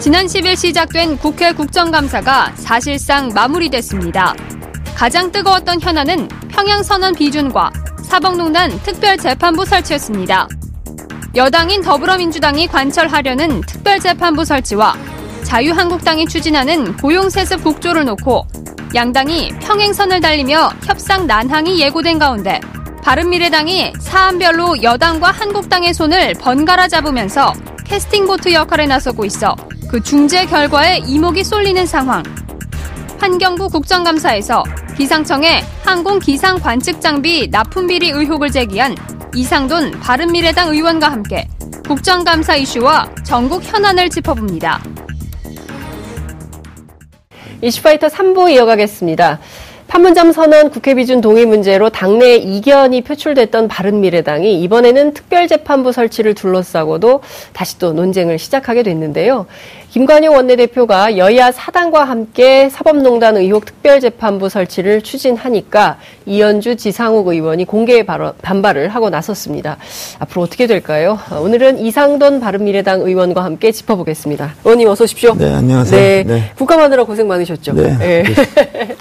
지난 10일 시작된 국회 국정감사가 사실상 마무리됐습니다. 가장 뜨거웠던 현안은 평양선언 비준과 사법농단 특별재판부 설치였습니다. 여당인 더불어민주당이 관철하려는 특별재판부 설치와 자유한국당이 추진하는 고용세습 국조를 놓고 양당이 평행선을 달리며 협상 난항이 예고된 가운데 바른미래당이 사안별로 여당과 한국당의 손을 번갈아 잡으면서 캐스팅보트 역할에 나서고 있어 그 중재 결과에 이목이 쏠리는 상황. 환경부 국정감사에서 기상청에 항공 기상 관측 장비 납품 비리 의혹을 제기한 이상돈 바른미래당 의원과 함께 국정감사 이슈와 전국 현안을 짚어봅니다. 이슈파이터 3부 이어가겠습니다. 판문점 선언 국회 비준 동의 문제로 당내 이견이 표출됐던 바른미래당이 이번에는 특별재판부 설치를 둘러싸고도 다시 또 논쟁을 시작하게 됐는데요. 김관영 원내대표가 여야 사당과 함께 사법농단 의혹 특별재판부 설치를 추진하니까 이현주 지상욱 의원이 공개 반발을 하고 나섰습니다. 앞으로 어떻게 될까요? 오늘은 이상돈 바른미래당 의원과 함께 짚어보겠습니다. 의원님 어서 오십시오. 네, 안녕하세요. 네, 네. 국감하느라 고생 많으셨죠? 네. 네.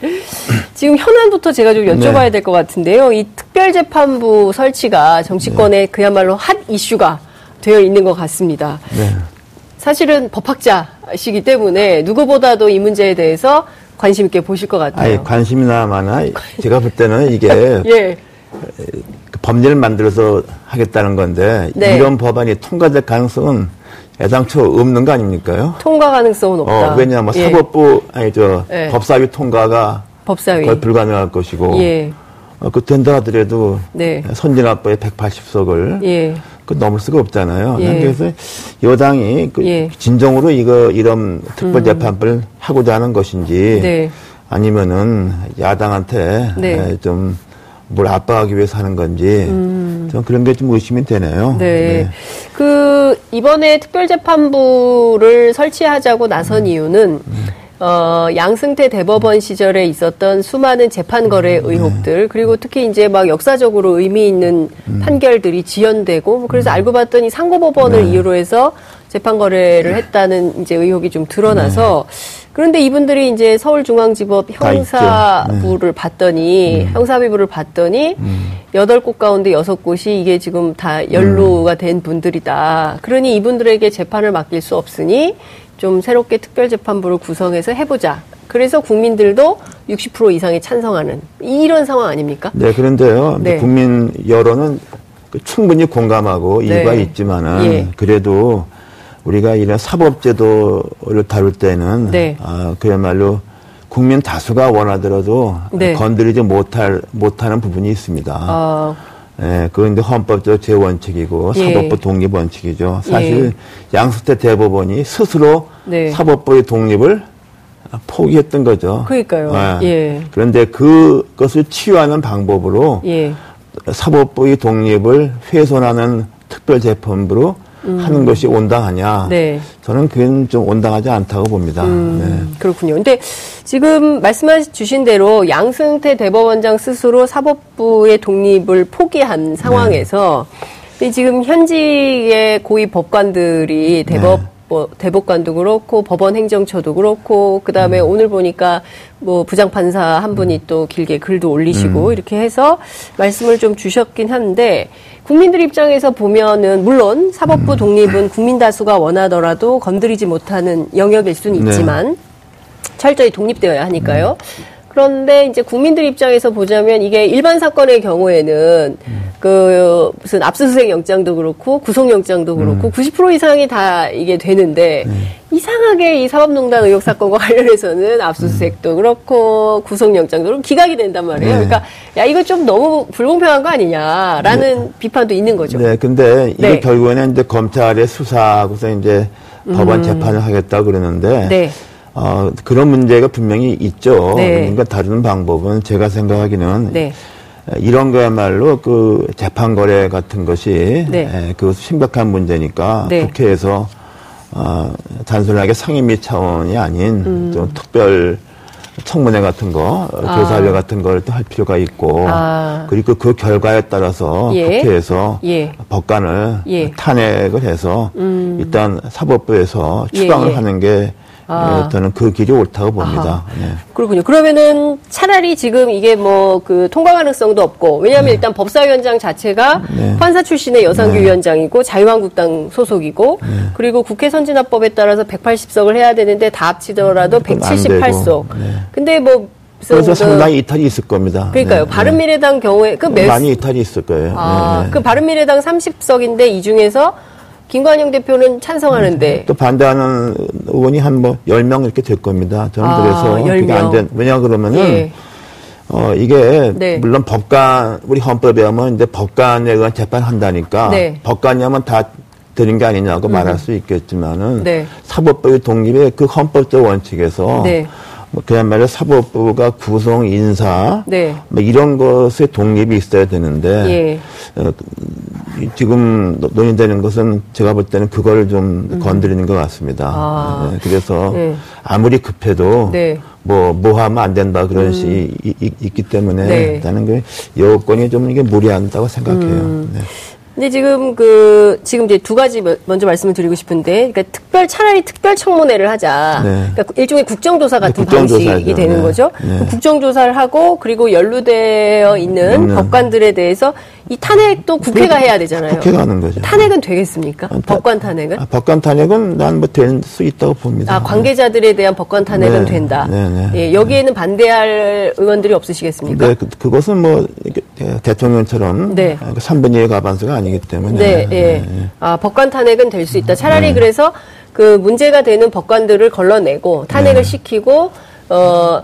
지금 현안부터 제가 좀 여쭤봐야 네. 될것 같은데요. 이 특별재판부 설치가 정치권의 네. 그야말로 핫 이슈가 되어 있는 것 같습니다. 네. 사실은 법학자시기 때문에 누구보다도 이 문제에 대해서 관심 있게 보실 것 같아요. 아니, 관심이나마나 제가 볼 때는 이게 예. 그 법률을 만들어서 하겠다는 건데 네. 이런 법안이 통과될 가능성은 애당초 없는 거 아닙니까요? 통과 가능성은 없다. 어, 왜냐하면 예. 사법부 아니 저 예. 법사위 통과가 법사위 거의 불가능할 것이고 예. 어, 그 된다 하더라도 네. 선진화법의 180석을 예. 그 넘을 수가 없잖아요. 예. 그래서 여당이 그 예. 진정으로 이거 이런 특별 재판을 음. 하고자 하는 것인지 네. 아니면은 야당한테 네. 좀뭘 압박하기 위해서 하는 건지 음. 좀 그런 게 좀 의심이 되네요. 네. 네. 그 이번에 특별재판부를 설치하자고 나선 음. 이유는 음. 어, 양승태 대법원 시절에 있었던 수많은 재판 거래 음, 네. 의혹들 그리고 특히 이제 막 역사적으로 의미 있는 음. 판결들이 지연되고 뭐 그래서 음. 알고 봤더니 상고법원을 네. 이유로 해서 재판 거래를 했다는 이제 의혹이 좀 드러나서 네. 그런데 이분들이 이제 서울중앙지법 형사부를 네. 봤더니 음. 형사비부를 봤더니 음. 여덟 곳 가운데 여섯 곳이 이게 지금 다 연루가 된 분들이다. 그러니 이분들에게 재판을 맡길 수 없으니 좀 새롭게 특별재판부를 구성해서 해보자. 그래서 국민들도 60% 이상이 찬성하는 이런 상황 아닙니까? 네, 그런데요. 네. 국민 여론은 그 충분히 공감하고 네. 이유가 있지만은 예. 그래도 우리가 이런 사법제도를 다룰 때는 네. 아, 그야말로 국민 다수가 원하더라도 네. 건드리지 못할 못하는 부분이 있습니다. 아. 예, 그건 이제 헌법적 제원칙이고 예. 사법부 독립 원칙이죠. 사실 예. 양수태 대법원이 스스로 네. 사법부의 독립을 포기했던 거죠. 그러니까요. 예. 예. 그런데 그것을 치유하는 방법으로 예. 사법부의 독립을 훼손하는 특별재판부로 음. 하는 것이 온당하냐? 네. 저는 그건 좀 온당하지 않다고 봅니다. 음, 네. 그렇군요. 근데 지금 말씀해 주신 대로 양승태 대법원장 스스로 사법부의 독립을 포기한 상황에서 네. 지금 현직의 고위 법관들이 대법 네. 뭐 대법관도 그렇고 법원 행정처도 그렇고 그다음에 음. 오늘 보니까 뭐 부장 판사 한 분이 음. 또 길게 글도 올리시고 음. 이렇게 해서 말씀을 좀 주셨긴 한데 국민들 입장에서 보면은 물론 사법부 음. 독립은 국민 다수가 원하더라도 건드리지 못하는 영역일 수는 네. 있지만 네. 철저히 독립되어야 하니까요. 음. 그런데 이제 국민들 입장에서 보자면 이게 일반 사건의 경우에는 음. 그 무슨 압수수색 영장도 그렇고 구속영장도 그렇고 음. 90% 이상이 다 이게 되는데 네. 이상하게 이 사법농단 의혹 사건과 관련해서는 압수수색도 음. 그렇고 구속영장도 그렇고 기각이 된단 말이에요. 네. 그러니까 야 이거 좀 너무 불공평한 거 아니냐라는 네. 비판도 있는 거죠. 네, 근데 이게 네. 결국에는 이제 검찰의 수사하고서 이제 법원 음. 재판을 하겠다 그러는데. 네. 어, 그런 문제가 분명히 있죠. 네. 그러니까 다루는 방법은 제가 생각하기는 네. 이런 거야말로 그 재판 거래 같은 것이 네. 에, 그 심각한 문제니까 네. 국회에서 어, 단순하게 상임위 차원이 아닌 음. 좀 특별 청문회 같은 거, 아. 조사회 같은 걸 또 할 필요가 있고, 아. 그리고 그 결과에 따라서 예. 국회에서 예. 법관을 예. 탄핵을 해서 음. 일단 사법부에서 예, 추방을 예. 하는 게 아. 예, 저는 그 길이 옳다고 봅니다. 네. 그렇군요. 그러면은 차라리 지금 이게 뭐 그 통과 가능성도 없고 왜냐하면 네. 일단 법사위원장 자체가 네. 판사 출신의 여상규 네. 위원장이고 자유한국당 소속이고 네. 그리고 국회 선진화법에 따라서 180석을 해야 되는데 다 합치더라도 178석. 근데 뭐 그래서 그, 상당히 이탈이 있을 겁니다. 그러니까요. 네, 바른미래당 경우에 그 몇, 많이 이탈이 있을 거예요. 아, 네, 네. 그 바른미래당 30석인데 이 중에서 김관영 대표는 찬성하는데 또 반대하는 의원이 한뭐 10명 이렇게 될 겁니다. 저는 아, 그래서 10명. 그게 안 된, 왜냐 그러면은 예. 어, 이게, 네. 물론 법관, 우리 헌법에 하면 이제 법관에 의한 재판한다니까, 네. 법관이면 다 되는 게 아니냐고 음. 말할 수 있겠지만은, 네. 사법부의 독립의 그 헌법적 원칙에서, 네. 뭐 그야말로 사법부가 구성 인사 네. 뭐 이런 것에 독립이 있어야 되는데 예. 어, 지금 논의되는 것은 제가 볼 때는 그걸 좀 음. 건드리는 것 같습니다. 아. 네, 그래서 네. 아무리 급해도 네. 뭐, 뭐 하면 안 된다 그런 음. 시 있기 때문에 네. 나는 그 여건이 좀 이게 무리한다고 생각해요. 음. 네. 근데 지금 그 지금 이제 두 가지 먼저 말씀을 드리고 싶은데, 그러니까 특별 차라리 특별 청문회를 하자. 네. 그러니까 일종의 국정조사 같은 네, 방식이 되는 네. 거죠. 네. 국정조사를 하고 그리고 연루되어 있는 법관들에 대해서 이 탄핵도 국회가 해야 되잖아요. 국회가 하는 거죠. 탄핵은 되겠습니까? 아, 법관 탄핵은? 아, 법관 탄핵은 난 뭐 될 수 있다고 봅니다. 아, 관계자들에 대한 법관 탄핵은 네. 된다. 네, 네. 예, 여기에는 반대할 의원들이 없으시겠습니까? 네, 그, 것은 뭐 대통령처럼 네. 3분의 그1 가반수가 아니기 때문에. 네, 예. 네. 아, 법관 탄핵은 될 수 있다. 차라리 네. 그래서 그 문제가 되는 법관들을 걸러내고 탄핵을 네. 시키고 어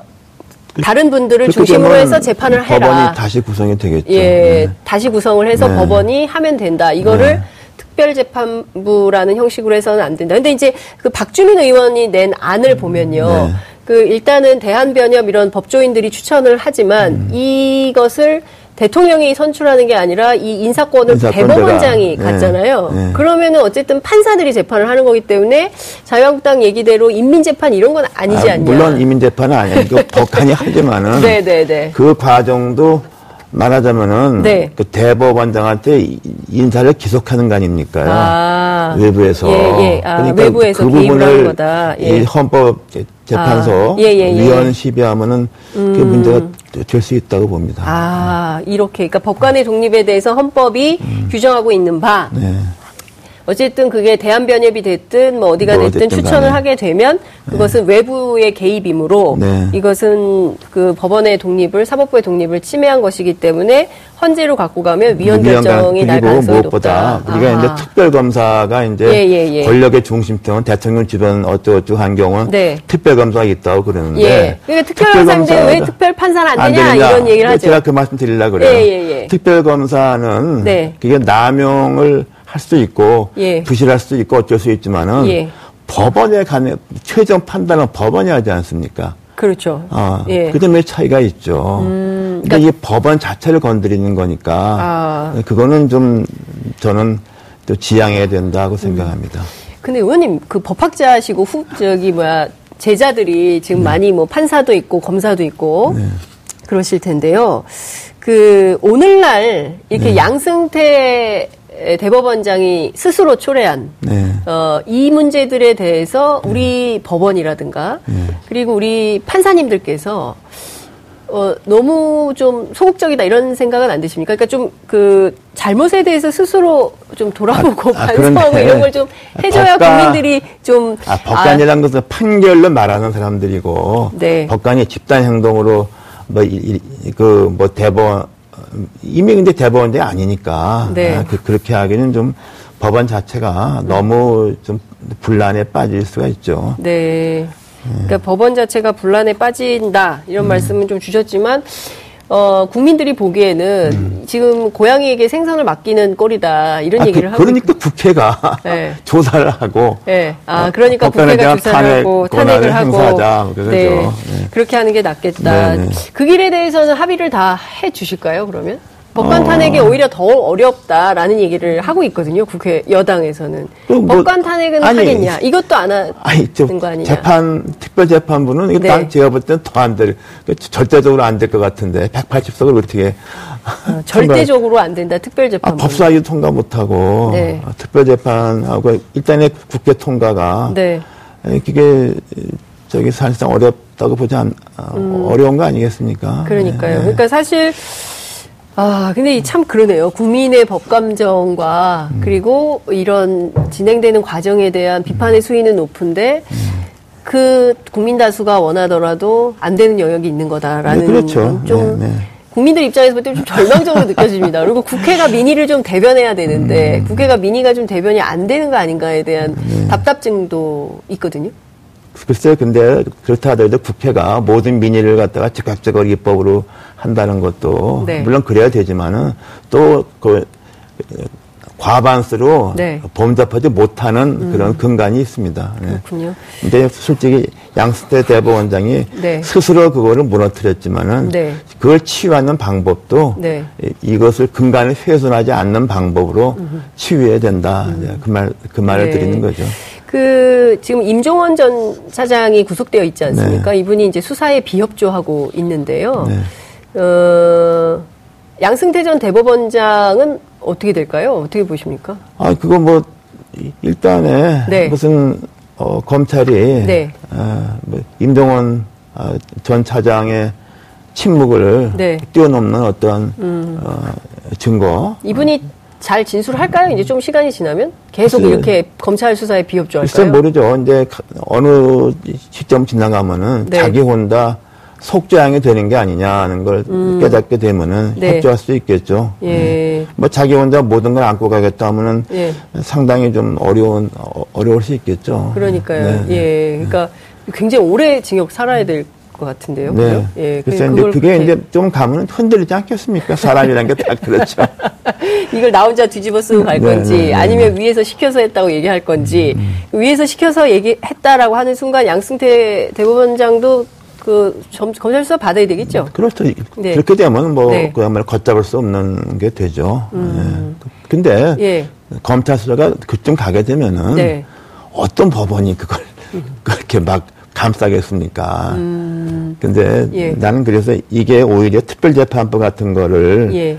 다른 분들을 중심으로 해서 재판을 해라. 법원이 다시 구성이 되겠죠. 예, 네. 다시 구성을 해서 네. 법원이 하면 된다. 이거를 네. 특별재판부라는 형식으로 해서는 안 된다. 근데 이제 그 박주민 의원이 낸 안을 보면요. 네. 그 일단은 대한변협 이런 법조인들이 추천을 하지만 음. 이것을 대통령이 선출하는 게 아니라 이 인사권을 대법원장이 네. 갖잖아요. 네. 그러면은 어쨌든 판사들이 재판을 하는 거기 때문에 자유한국당 얘기대로 인민재판 이런 건 아니지 아, 않냐. 물론 인민재판은 아니고 법관이 하지만은. 네, 네. 그 과정도 말하자면은 네. 그 대법원장한테 인사를 기속하는 거 아닙니까? 아. 외부에서. 예, 예. 아, 그러니까 외부에서 그 부분을 예. 이 헌법 재판소 아. 예, 예, 예. 위원 시비하면은 음. 그 문제가 될 수 있다고 봅니다. 아 이렇게 그러니까 법관의 독립에 대해서 헌법이 음. 규정하고 있는 바. 네. 어쨌든 그게 대한변협이 됐든 뭐 어디가 뭐 됐든 추천을 간에. 하게 되면 그것은 네. 외부의 개입이므로 네. 이것은 그 법원의 독립을 사법부의 독립을 침해한 것이기 때문에 헌재로 갖고 가면 위헌 결정이 날 가능성이 무엇보다 높다. 우리가 아하. 이제 특별 검사가 이제 예, 예, 예. 권력의 중심점은 대통령 주변 어쩌고저쩌고 한 경우는 네. 특별 검사가 있다고 그러는데 예. 그러니까 특별 검사인데 왜 특별 판사는 안, 되냐, 안 되냐, 이런 얘기를 하죠. 제가 그 말씀 드리려고 그래요. 예, 예, 특별 검사는 네. 그게 남용을 할 수도 있고 예. 부실할 수도 있고 어쩔 수 있지만은 예. 법원에 가는 최종 판단은 법원이 하지 않습니까? 그렇죠. 어, 예. 그 점에 차이가 있죠. 음, 그러니까, 그러니까, 이 법원 자체를 건드리는 거니까 아. 그거는 좀 저는 또 지양해야 된다고 생각합니다. 음. 근데 의원님 그 법학자시고 후 저기 뭐야 제자들이 지금 네. 많이 뭐 판사도 있고 검사도 있고 네. 그러실 텐데요. 그 오늘날 이렇게 네. 양승태 대법원장이 스스로 초래한 네. 어, 이 문제들에 대해서 우리 네. 법원이라든가 네. 그리고 우리 판사님들께서 어, 너무 좀 소극적이다 이런 생각은 안 드십니까? 그러니까 좀 그 잘못에 대해서 스스로 좀 돌아보고 아, 아 반성하고 이런 걸 좀 해줘야 법관, 국민들이 좀 아, 법관이라는 아, 것은 판결로 말하는 사람들이고 네. 법관이 집단 행동으로 뭐그뭐 뭐 대법원 이미 근데 대법원이 아니니까 네. 아, 그, 그렇게 하기는 좀 법원 자체가 네. 너무 좀 분란에 빠질 수가 있죠. 네. 그러니까 법원 자체가 분란에 빠진다 이런 음. 말씀은 좀 주셨지만 어, 국민들이 보기에는 음. 지금 고양이에게 생선을 맡기는 꼴이다 이런 아, 그, 얘기를 그, 하고 그러니까 국회가 네. 조사를 하고 네. 아 그러니까 국회가 조사를 하고 탄핵을 하고 행사하자. 네. 네. 그렇게 하는 게 낫겠다. 네네. 네. 그 길에 대해서는 합의를 다 해 주실까요? 그러면? 법관 탄핵이 어. 오히려 더 어렵다라는 얘기를 하고 있거든요. 국회 여당에서는 뭐, 법관 탄핵은 아니, 하겠냐? 이것도 안 하는 거 아니냐? 재판 특별 재판부는 이거 네. 제가 볼 때는 더 안 될, 절대적으로 안 될 것 같은데 180석을 어떻게 어, 절대적으로 안 된다. 특별 재판. 아, 법사위 통과 못 하고 네. 아, 특별 재판하고 일단의 국회 통과가 네. 그게 저기 사실상 어렵다고 보지 않 어, 음. 어려운 거 아니겠습니까? 그러니까요. 네. 그러니까 사실 아, 근데 참 그러네요. 국민의 법감정과 음. 그리고 이런 진행되는 과정에 대한 비판의 수위는 높은데 음. 그 국민 다수가 원하더라도 안 되는 영역이 있는 거다라는 네, 그렇죠. 좀 네, 네. 국민들 입장에서 볼 때 좀 절망적으로 느껴집니다. 그리고 국회가 민의를 좀 대변해야 되는데 음. 국회가 민의가 좀 대변이 안 되는 거 아닌가에 대한 네. 답답증도 있거든요. 글쎄요, 근데 그렇다 하더라도 국회가 모든 민의를 갖다가 즉각적으로 입법으로 한다는 것도 네. 물론 그래야 되지만은 또그 과반수로 네. 범접하지 못하는 음. 그런 근간이 있습니다. 네. 그렇군요. 근데 솔직히 양승태 대법원장이 네. 스스로 그거를 무너뜨렸지만은 네. 그걸 치유하는 방법도 네. 이것을 근간을 훼손하지 않는 방법으로 음. 치유해야 된다. 음. 그 말 그 말을 네. 드리는 거죠. 그 지금 임종원 전 사장이 구속되어 있지 않습니까? 네. 이분이 이제 수사에 비협조하고 있는데요. 네. 어, 양승태 전 대법원장은 어떻게 될까요? 어떻게 보십니까? 아, 그거 뭐 일단에 네. 무슨 어, 검찰이 네. 어, 뭐 임종원 어, 전 차장의 침묵을 네. 뛰어넘는 어떤 음. 어, 증거 이분이 잘 진술할까요? 이제 좀 시간이 지나면 계속 글쎄, 이렇게 검찰 수사에 비협조할까요? 글쎄 모르죠. 이제 어느 시점 지나가면은 네. 자기 혼자 속죄양이 되는 게 아니냐는 걸 음. 깨닫게 되면은 네. 협조할 수 있겠죠. 예. 네. 뭐 자기 혼자 모든 걸 안고 가겠다 하면은 예. 상당히 좀 어려운 어, 어려울 수 있겠죠. 그러니까요. 네. 네. 예. 그러니까 굉장히 오래 징역 살아야 될 것 같은데요. 네. 예, 그래서 이제 그게. 이제 좀 가면 흔들리지 않겠습니까? 사람이란 게 다 그렇죠. 이걸 나 혼자 뒤집어 쓰고 갈 네, 건지 네, 네, 아니면 위에서 시켜서 했다고 얘기할 건지 음. 위에서 시켜서 얘기했다라고 하는 순간 양승태 대법원장도 그 검찰 수사 받아야 되겠죠. 그렇죠. 네. 그렇게 되면 뭐 네. 그야말로 걷잡을 수 없는 게 되죠. 음. 예. 근데 예. 검찰 수사가 그쯤 가게 되면은 네. 어떤 법원이 그걸 음. 그렇게 막 감싸겠습니까? 음. 근데 예. 나는 그래서 이게 오히려 특별재판부 같은 거를 예.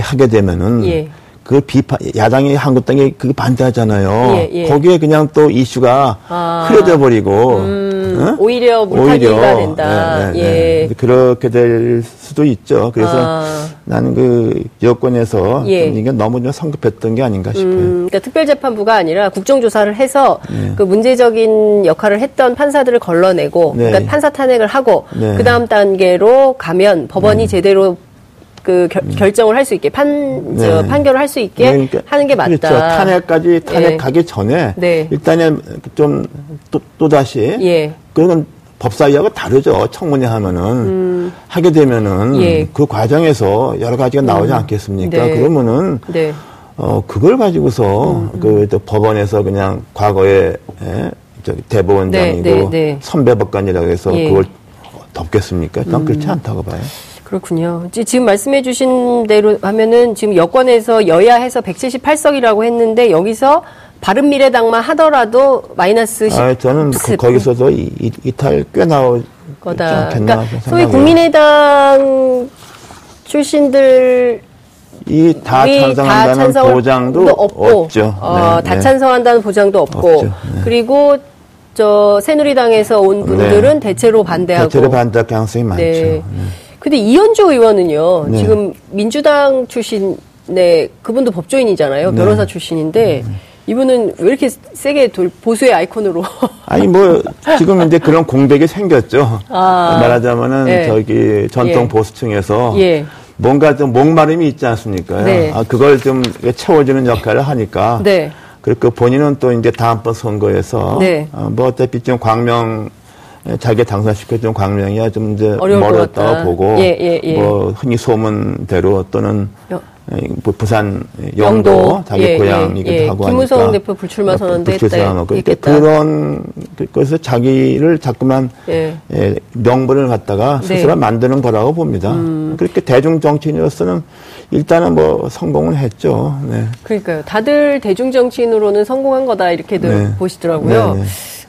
하게 되면은 예. 그 비판 야당이 한국당이 그 반대하잖아요. 예, 예. 거기에 그냥 또 이슈가 아. 흐려져 버리고 음, 어? 오히려 물타기가 된다. 네, 네, 예. 네. 그렇게 될 수도 있죠. 그래서 아. 나는 그 여권에서 예. 이게 너무 좀 성급했던 게 아닌가 싶어요. 음, 그러니까 특별재판부가 아니라 국정조사를 해서 네. 그 문제적인 역할을 했던 판사들을 걸러내고 네. 그러니까 판사 탄핵을 하고 네. 그 다음 단계로 가면 법원이 네. 제대로 그 결, 음. 결정을 할 수 있게 판 네. 판결을 할 수 있게 그러니까, 하는 게 맞다. 그렇죠. 탄핵까지 탄핵하기 네. 전에 네. 일단은 좀또 다시 예. 그런 법사위하고 다르죠. 청문회 하면은 음. 하게 되면은 예. 그 과정에서 여러 가지가 나오지 음. 않겠습니까? 네. 그러면은 네. 어 그걸 가지고서 음. 음. 그 법원에서 그냥 과거에 예, 저기 대법원장이고 네, 네, 선배 법관이라고 해서 예. 그걸 덮겠습니까? 전 그렇지 음. 않다고 봐요. 그렇군요. 지금 말씀해 주신 대로 하면은 지금 여권에서 여야 해서 178석이라고 했는데 여기서 바른미래당만 하더라도 마이너스 10. 아, 저는 그, 거기서도 이, 이, 탈 꽤 나올 거다. 그러니까 소위 국민의당 출신들 이다 찬성한다는 찬성 보장도 없고, 없죠. 어, 네, 다 네. 찬성한다는 보장도 없고 네. 그리고 저 새누리당에서 온 분들은 네. 대체로 반대하고 대체로 반대할 가능성이 많죠. 근데 이현주 의원은요, 네. 지금 민주당 출신의 그분도 법조인이잖아요. 네. 변호사 출신인데, 네. 이분은 왜 이렇게 세게 돌, 보수의 아이콘으로. 아니, 뭐, 지금 이제 그런 공백이 생겼죠. 아, 말하자면은, 네. 저기, 전통 예. 보수층에서. 예. 뭔가 좀 목마름이 있지 않습니까? 네. 아, 그걸 좀 채워주는 역할을 하니까. 네. 그리고 본인은 또 이제 다음번 선거에서. 네. 어, 뭐 어차피 좀 광명 예, 자기가 당선시켜준 광명이야 좀 이제 멀었다 보고 예, 예, 예. 뭐 흔히 소문대로 또는 여, 예, 뭐 부산 영도, 영도 자기 예, 고향이기도 하고 김무성 하니까 대표 불출마 뭐 선언도 불출마하고 그런 그래서 자기를 자꾸만 예. 명분을 갖다가 네. 스스로 네. 만드는 거라고 봅니다. 음. 그렇게 대중 정치인으로서는 일단은 뭐 성공은 했죠. 네. 그러니까요. 다들 대중 정치인으로는 성공한 거다 이렇게들 네. 보시더라고요. 네, 네.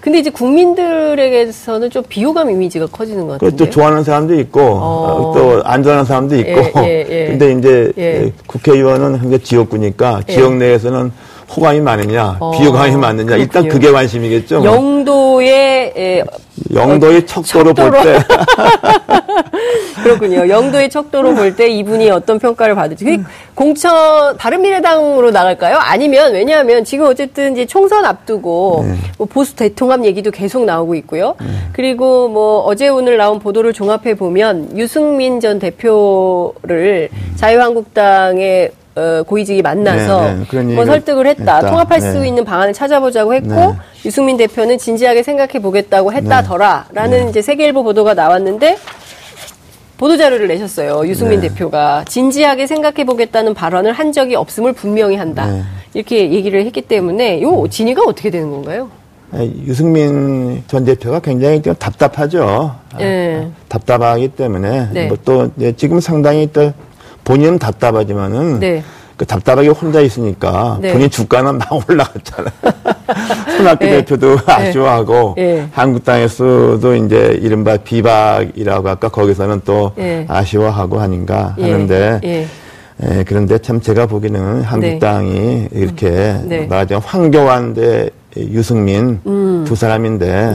근데 이제 국민들에게서는 좀 비호감 이미지가 커지는 것 같아요. 또 좋아하는 사람도 있고 어. 또안 좋아하는 사람도 있고. 예, 예, 예. 근데 이제 예. 국회의원은 한게 지역구니까 예. 지역 내에서는 호감이 많으냐, 어, 비호감이 많느냐, 그렇군요. 일단 그게 관심이겠죠. 뭐. 영도의 에, 영도의 어, 척도로, 척도로. 볼 때. 그렇군요. 영도의 척도로 볼 때 이분이 어떤 평가를 받을지. 음. 공천 바른미래당으로 나갈까요? 아니면 왜냐하면 지금 어쨌든 이제 총선 앞두고 네. 뭐 보수 대통합 얘기도 계속 나오고 있고요. 네. 그리고 뭐 어제 오늘 나온 보도를 종합해 보면 유승민 전 대표를 음. 자유한국당의 어, 고위직이 만나서 네, 네. 뭐 설득을 했다. 했다. 통합할 네. 수 있는 방안을 찾아보자고 했고 네. 유승민 대표는 진지하게 생각해 보겠다고 했다더라라는 네. 이제 세계일보 보도가 나왔는데 보도 자료를 내셨어요. 유승민 네. 대표가 진지하게 생각해 보겠다는 발언을 한 적이 없음을 분명히 한다. 이렇게 얘기를 했기 때문에 요 진위가 어떻게 되는 건가요? 유승민 전 대표가 굉장히 좀 답답하죠. 네. 답답하기 때문에 네. 뭐또 지금 상당히 또 본인은 답답하지만은 네. 그 답답하게 혼자 있으니까 네. 본인 주가는 막 올라갔잖아요. 손학규 네. 대표도 네. 아쉬워하고 네. 한국당에서도 이제 이른바 비박이라고 아까 거기서는 또 네. 아쉬워하고 하닌가 예. 하는데 예. 예, 그런데 참 제가 보기에는 한국당이 이렇게 네. 말하자면 황교안 대 유승민 음. 두 사람인데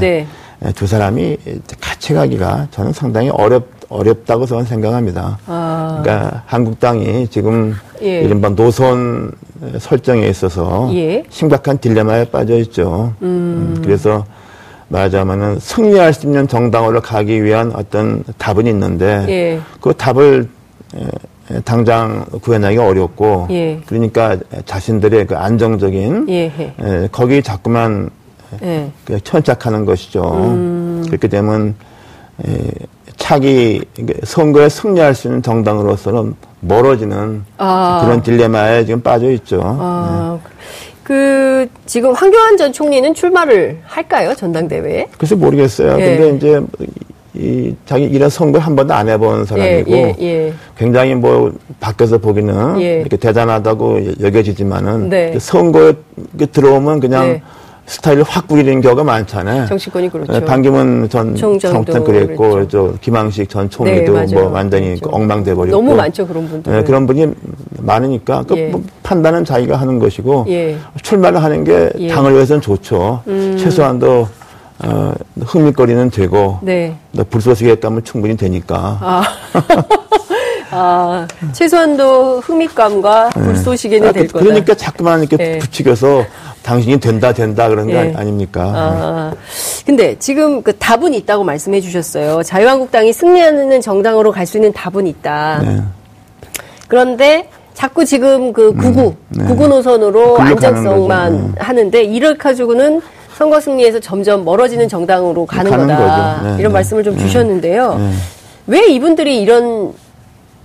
예, 두 사람이 같이 가기가 저는 상당히 어렵 어렵다고 저는 생각합니다. 아. 그러니까 한국당이 지금 예. 이른바 노선 설정에 있어서 예. 심각한 딜레마에 빠져 있죠. 음. 음, 그래서 말하자면은 승리할 수 있는 정당으로 가기 위한 어떤 답은 있는데 예. 그 답을 당장 구해내기 어렵고 예. 그러니까 자신들의 그 안정적인 예. 거기 자꾸만 예. 그 천착하는 것이죠. 음. 그렇게 되면 차기 선거에 승리할 수 있는 정당으로서는 멀어지는 아. 그런 딜레마에 지금 빠져 있죠. 아. 네. 그 지금 황교안 전 총리는 출마를 할까요 전당대회에? 글쎄 모르겠어요. 예. 근데 이제 이 자기 이런 선거 한 번도 안 해본 사람이고 예, 예, 예. 굉장히 뭐 밖에서 보기는 예. 이렇게 대단하다고 여겨지지만은 네. 선거에 들어오면 그냥 네. 스타일을 확 꾸리는 경우가 많잖아요. 정치권이 그렇죠. 네, 반기문 전 총장 그랬고, 그랬죠. 저 김항식 전 총리도 네, 뭐 완전히 그렇죠. 엉망돼 버렸고. 너무 많죠 그런 분들. 네, 그런 분이 많으니까 그 예. 뭐 판단은 자기가 하는 것이고 예. 출마를 하는 게 예. 당을 위해서는 좋죠. 음. 최소한도 어, 흥미거리는 되고 네. 불쏘시개 가면 충분히 되니까. 아. 아, 최소한도 흥미감과 네. 불쏘시개는 아, 될 거다. 그러니까 자꾸만 이렇게 네. 부추겨서 당신이 된다 된다 그런 거 네. 아닙니까? 아, 근데 지금 그 답은 있다고 말씀해 주셨어요. 자유한국당이 승리하는 정당으로 갈 수 있는 답은 있다. 네. 그런데 자꾸 지금 그 구구, 음, 네. 구구 노선으로 안정성만 네. 하는데 이를 가지고는 선거 승리에서 점점 멀어지는 정당으로 가는, 가는 거다. 네, 이런 네. 말씀을 좀 주셨는데요. 왜 이분들이 이런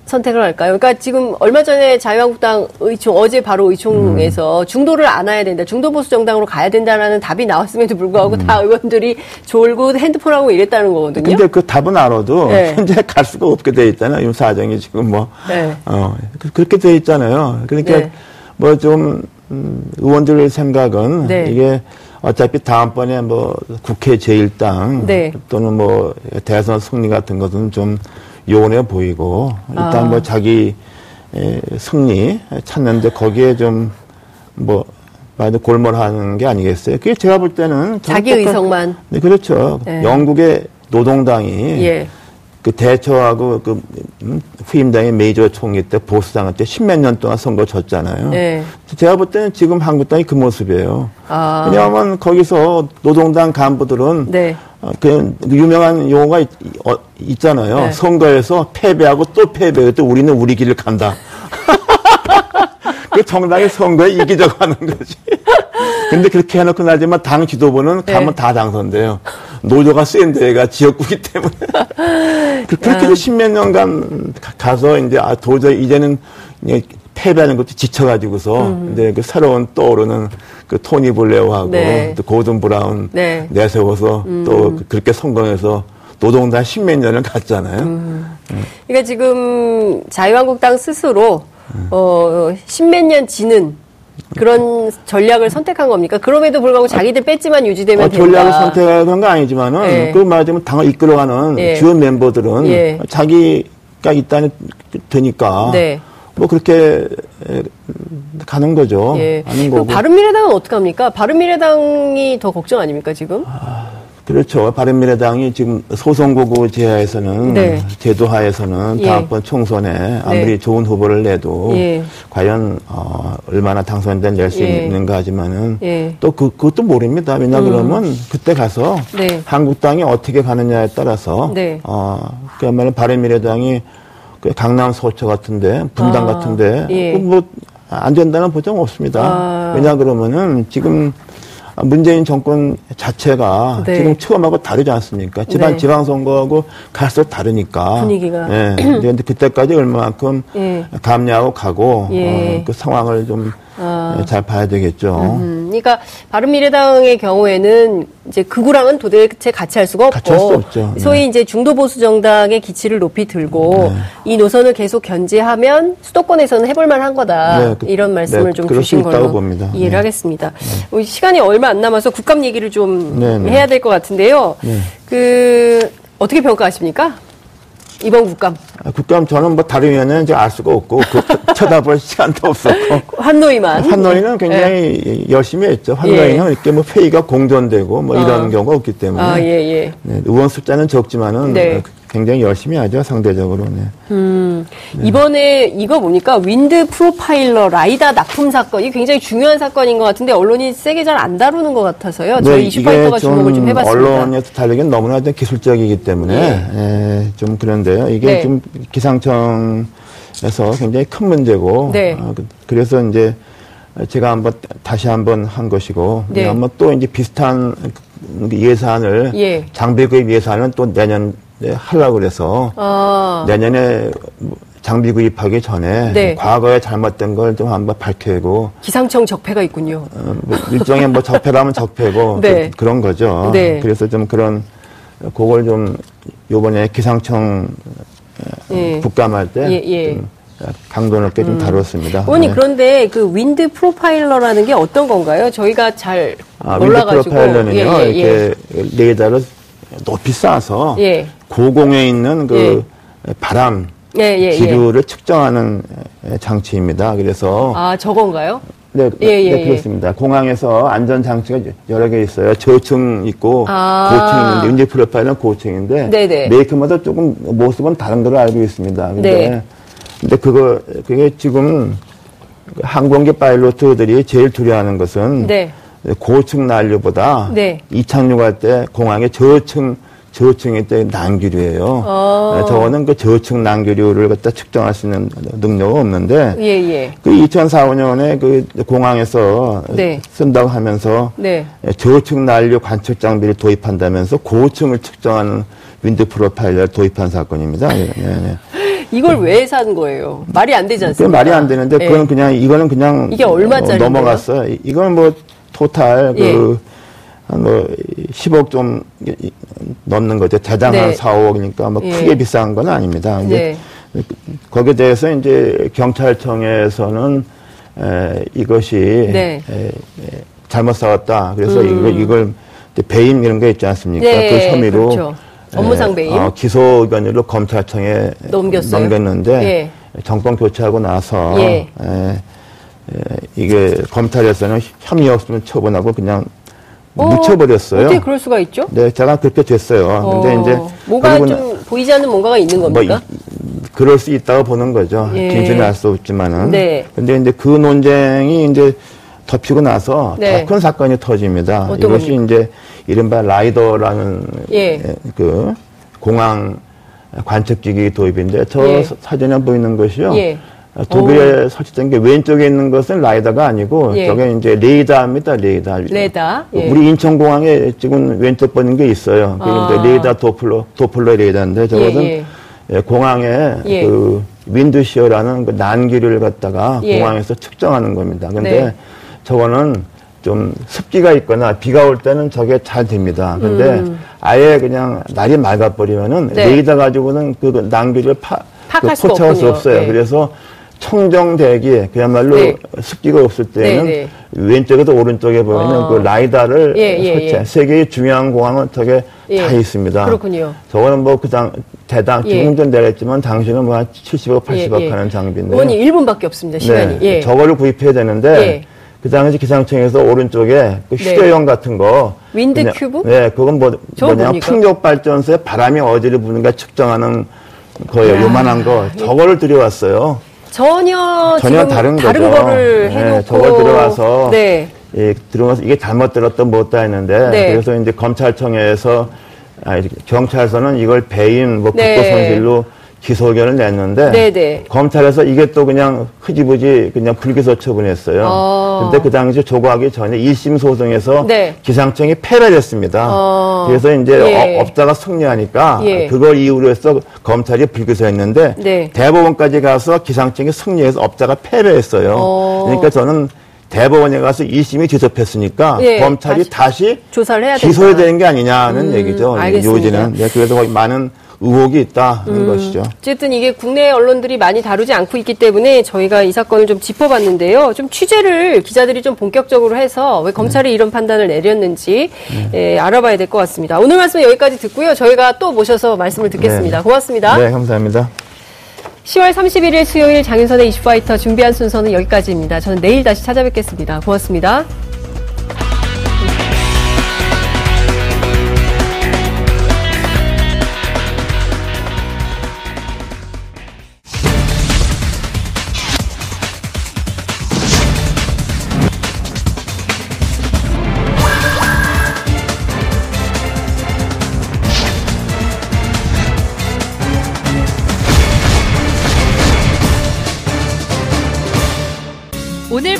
선택을 할까요? 그러니까 지금 얼마 전에 자유한국당 의총 어제 바로 의총에서 음. 중도를 안아야 된다, 중도 보수 정당으로 가야 된다라는 답이 나왔음에도 불구하고 음. 다 의원들이 졸고 핸드폰하고 이랬다는 거거든요. 근데 그 답은 알아도 네. 현재 갈 수가 없게 돼 있잖아요. 이 사정이 지금 뭐 네. 어, 그, 그렇게 돼 있잖아요. 그러니까 네. 뭐좀 음, 의원들 생각은 네. 이게 어차피 다음번에 뭐 국회 제1당 네. 또는 뭐 대선 승리 같은 것은 좀 요원해 보이고 일단 아. 뭐 자기 에, 승리 찾는데 거기에 좀 뭐 많이 골몰하는 게 아니겠어요? 그게 제가 볼 때는 자기 의석만. 네, 그렇죠. 네. 영국의 노동당이 예. 그 대처하고 그 음, 후임당의 메이저 총리 때 보수당한테 십몇 년 동안 선거 졌잖아요. 네. 제가 볼 때는 지금 한국당이 그 모습이에요. 아. 왜냐하면 거기서 노동당 간부들은 네. 어, 그 유명한 용어가 있, 어, 잖아요 네. 선거에서 패배하고 또 패배하고 또 우리는 우리 길을 간다. 그 정당이 선거에 이기자고 하는 거지. 근데 그렇게 해놓고 나지만 당 지도부는 네. 가면 다 당선돼요. 노조가 센 데가 지역구기 때문에. 그, 그렇게 십몇 년간 가서 이제 아, 도저히 이제는 패배하는 것도 지쳐가지고서 음. 근데 그 새로운 떠오르는 그 토니 블레어하고 네. 또 고든 브라운 네. 내세워서 음. 또그 그렇게 성공해서 노동당 십몇 년을 갔잖아요. 음. 그러니까 지금 자유한국당 스스로 어, 십몇 년 지는 그런 전략을 선택한 겁니까? 그럼에도 불구하고 자기들 뺐지만 유지되면 어, 된다. 전략을 선택한 건 아니지만은 네. 그 말하자면 당을 이끌어가는 네. 주요 멤버들은 예. 자기가 있다는 되니까 네. 뭐 그렇게 가는 거죠. 예. 아닌 거고. 바른미래당은 어떻게 합니까? 바른미래당이 더 걱정 아닙니까 지금? 아, 그렇죠. 바른미래당이 지금 소선거구 제하에서는 네. 제도 하에서는 예. 다음번 총선에 네. 아무리 네. 좋은 후보를 내도 예. 과연 어, 얼마나 당선된 낼수 예. 있는가 하지만은 예. 또 그, 그것도 모릅니다. 왜냐 음. 그러면 그때 가서 네. 한국당이 어떻게 가느냐에 따라서 네. 어, 그야말로 바른미래당이 그 강남 소처 같은데 분당 아. 같은데 예. 뭐안 된다는 보장 없습니다. 아. 왜냐 그러면은 지금 문재인 정권 자체가 네. 지금 처음하고 다르지 않습니까? 지방 네. 지방선거하고 갈수록 다르니까 분위기가. 예. 근데 그때까지 얼마만큼 예. 감내하고 가고 예. 어, 그 상황을 좀 아. 잘 봐야 되겠죠. 음, 그러니까 바른미래당의 경우에는 이제 극우랑은 도대체 같이 할 수가 없고 없죠. 소위 네. 이제 중도 보수 정당의 기치를 높이 들고 네. 이 노선을 계속 견제하면 수도권에서는 해볼 만한 거다. 네, 그, 이런 말씀을 네, 좀 주신 걸로 봅니다. 이해를 네. 하겠습니다. 네. 시간이 얼마 안 남아서 국감 얘기를 좀 해야 될 것 같은데요. 그 어떻게 평가하십니까? 이번 국감. 아, 국감 저는 뭐 다른 위원은 이제 알 수가 없고 그 쳐다볼 시간도 없었고 환노이만 환노이는 굉장히 네. 열심히 했죠. 환노이는 예. 이렇게 뭐 회의가 공전되고 뭐 이런 어. 경우가 없기 때문에 아, 예, 예. 네, 의원 숫자는 적지만은 네. 굉장히 열심히 하죠 상대적으로. 네. 음, 네. 이번에 이거 보니까 윈드 프로파일러 라이다 납품 사건이 굉장히 중요한 사건인 것 같은데 언론이 세게 잘 안 다루는 것 같아서요. 네, 저희 이슈파이터가 주목을 좀 해봤습니다. 언론에서 다루기는 너무나 좀 기술적이기 때문에 예. 예, 좀 그런데요. 이게 네. 좀 기상청에서 굉장히 큰 문제고 네. 어, 그, 그래서 이제 제가 한번 다시 한번 한 것이고 네. 한번 또 이제 비슷한 예산을 예. 장비 구입 예산은 또 내년 네, 하려고 그래서 아. 내년에 장비 구입하기 전에 네. 과거에 잘못된 걸 좀 한번 밝히고 기상청 적폐가 있군요. 어, 뭐 일종의 뭐 적폐라면 적폐고 네. 그, 런 거죠. 네. 그래서 좀 그런 그걸 좀 요번에 기상청 예. 국감할 때 예, 예. 강도 높게 좀 음. 다뤘습니다. 의원님 네. 그런데 그 윈드 프로파일러라는 게 어떤 건가요? 저희가 잘 아, 몰라가지고 윈드 프로파일러는요 예, 예, 예. 이렇게 레이더를 높이 쌓아서 예. 고공에 있는 그 예. 바람 예, 예, 기류를 측정하는 장치입니다. 그래서 아 저건가요? 네, 네 그렇습니다. 공항에서 안전 장치가 여러 개 있어요. 저층 있고 아~ 고층 있는데 인제 프로파일은 고층인데 네네. 메이크마다 조금 모습은 다른 걸로 알고 있습니다. 근데 네. 근데 그거 그게 지금 항공기 파일로트들이 제일 두려워하는 것은 네. 고층 난류보다 네. 이착륙할 때 공항의 저층 저층일 때 난기류예요. 어. 저거는 그 저층 난기류를 갖다 측정할 수 있는 능력은 없는데 예, 예. 그 2004, 5년에 그 공항에서 네. 쓴다고 하면서 네. 저층 난류 관측 장비를 도입한다면서 고층을 측정하는 윈드 프로파일러를 도입한 사건입니다. 네, 네. 이걸 왜 산 거예요? 말이 안 되지 않습니까? 말이 안 되는데 그건 네. 그냥 이거는 그냥 이게 얼마짜리 넘어갔어요. 이거는 뭐 토탈 그 예. 뭐 10억 좀 넘는 거죠. 대당 네. 한 4, 5억이니까 뭐 예. 크게 비싼 건 아닙니다. 이제 네. 거기에 대해서 이제 경찰청에서는 에, 이것이 네. 에, 에, 잘못 싸웠다. 그래서 음. 이걸, 이걸 배임 이런 게 있지 않습니까? 네. 그 혐의로 그렇죠. 업무상 배임 어, 기소 의견으로 검찰청에 넘겼어요. 넘겼는데 예. 정권 교체하고 나서 예. 에, 이게 검찰에서는 혐의 없으면 처분하고 그냥 어, 묻혀버렸어요. 어떻게 그럴 수가 있죠? 네, 제가 그렇게 됐어요. 어, 근데 이제 뭐가 좀 보이지 않는 뭔가가 있는 뭐 겁니까? 뭐, 그럴 수 있다고 보는 거죠. 예. 진실은 알 수 없지만은. 네. 근데 이제 그 논쟁이 이제 덮이고 나서 네. 더큰 사건이 터집니다. 이것이 겁니까? 이제 이른바 라이더라는 예. 그 공항 관측기기 도입인데 저 예. 사진에 보이는 것이요. 예. 독일에 오. 설치된 게 왼쪽에 있는 것은 라이다가 아니고 예. 저게 이제 레이더입니다. 레이더. 레이더. 예. 우리 인천공항에 지금 왼쪽 보는 게 있어요. 그게 아. 이제 레이더 도플러 도플러 레이더인데 저것은 예, 예. 예 공항에 예. 그 wind shear라는 그 난기류를 갖다가 공항에서 측정하는 겁니다. 근데 네. 저거는 좀 습기가 있거나 비가 올 때는 저게 잘 됩니다. 근데 음. 아예 그냥 날이 맑아버리면은 네. 레이더 가지고는 그 난기류를 파, 그 포착할 수 없어요. 네. 그래서 청정대기 그야말로 네. 습기가 없을 때는 네, 네. 왼쪽에도 오른쪽에 보이는 어. 그 라이다를 예, 예, 설치한 예. 세계의 중요한 공항은 저게 예. 다 있습니다. 그렇군요. 저거는 뭐 그당 대당 기공전 예. 내렸지만 당시는 뭐 한 70억 80억 예, 하는 장비인데. 원이 1분밖에 없습니다. 시간이. 네. 저거를 구입해야 되는데 그 당시 기상청에서 오른쪽에 그 네. 휴대용 네. 같은 거 Wind 그냥, 큐브? 네, 그건 뭐 뭐냐 풍력 발전소에 바람이 어디를 부는가 측정하는 거예요. 야. 요만한 거 저거를 들여왔어요. 전혀 전혀 다른 다른 거죠. 거를 네, 해놓고 네, 저걸 들어와서 네. 예, 들어와서 이게 잘못 들었던 못다 했는데 네. 그래서 이제 검찰청에서 아, 경찰서는 이걸 배임 뭐 국고 손실로 기소 의견을 냈는데 네네. 검찰에서 이게 또 그냥 흐지부지 그냥 불기소 처분했어요. 어. 근데 그 당시 조고하기 전에 1심 소송에서 네. 기상청이 패를 했습니다. 어. 그래서 이제 예. 업자가 승리하니까 예. 그걸 이유로 해서 검찰이 불기소했는데 네. 대법원까지 가서 기상청이 승리해서 업자가 패를 했어요. 어. 그러니까 저는 대법원에 가서 2심이 지접했으니까 예, 검찰이 다시, 다시 조사를 해야 기소해야 되는 게 아니냐는 음, 얘기죠. 알겠습니다. 요지는. 네, 그래서 많은 의혹이 있다는 음, 것이죠. 어쨌든 이게 국내 언론들이 많이 다루지 않고 있기 때문에 저희가 이 사건을 좀 짚어봤는데요. 좀 취재를 기자들이 좀 본격적으로 해서 왜 검찰이 네. 이런 판단을 내렸는지 네. 예, 알아봐야 될 것 같습니다. 오늘 말씀 여기까지 듣고요. 저희가 또 모셔서 말씀을 듣겠습니다. 네. 고맙습니다. 네, 감사합니다. 10월 31일 수요일 장윤선의 이슈파이터 준비한 순서는 여기까지입니다. 저는 내일 다시 찾아뵙겠습니다. 고맙습니다.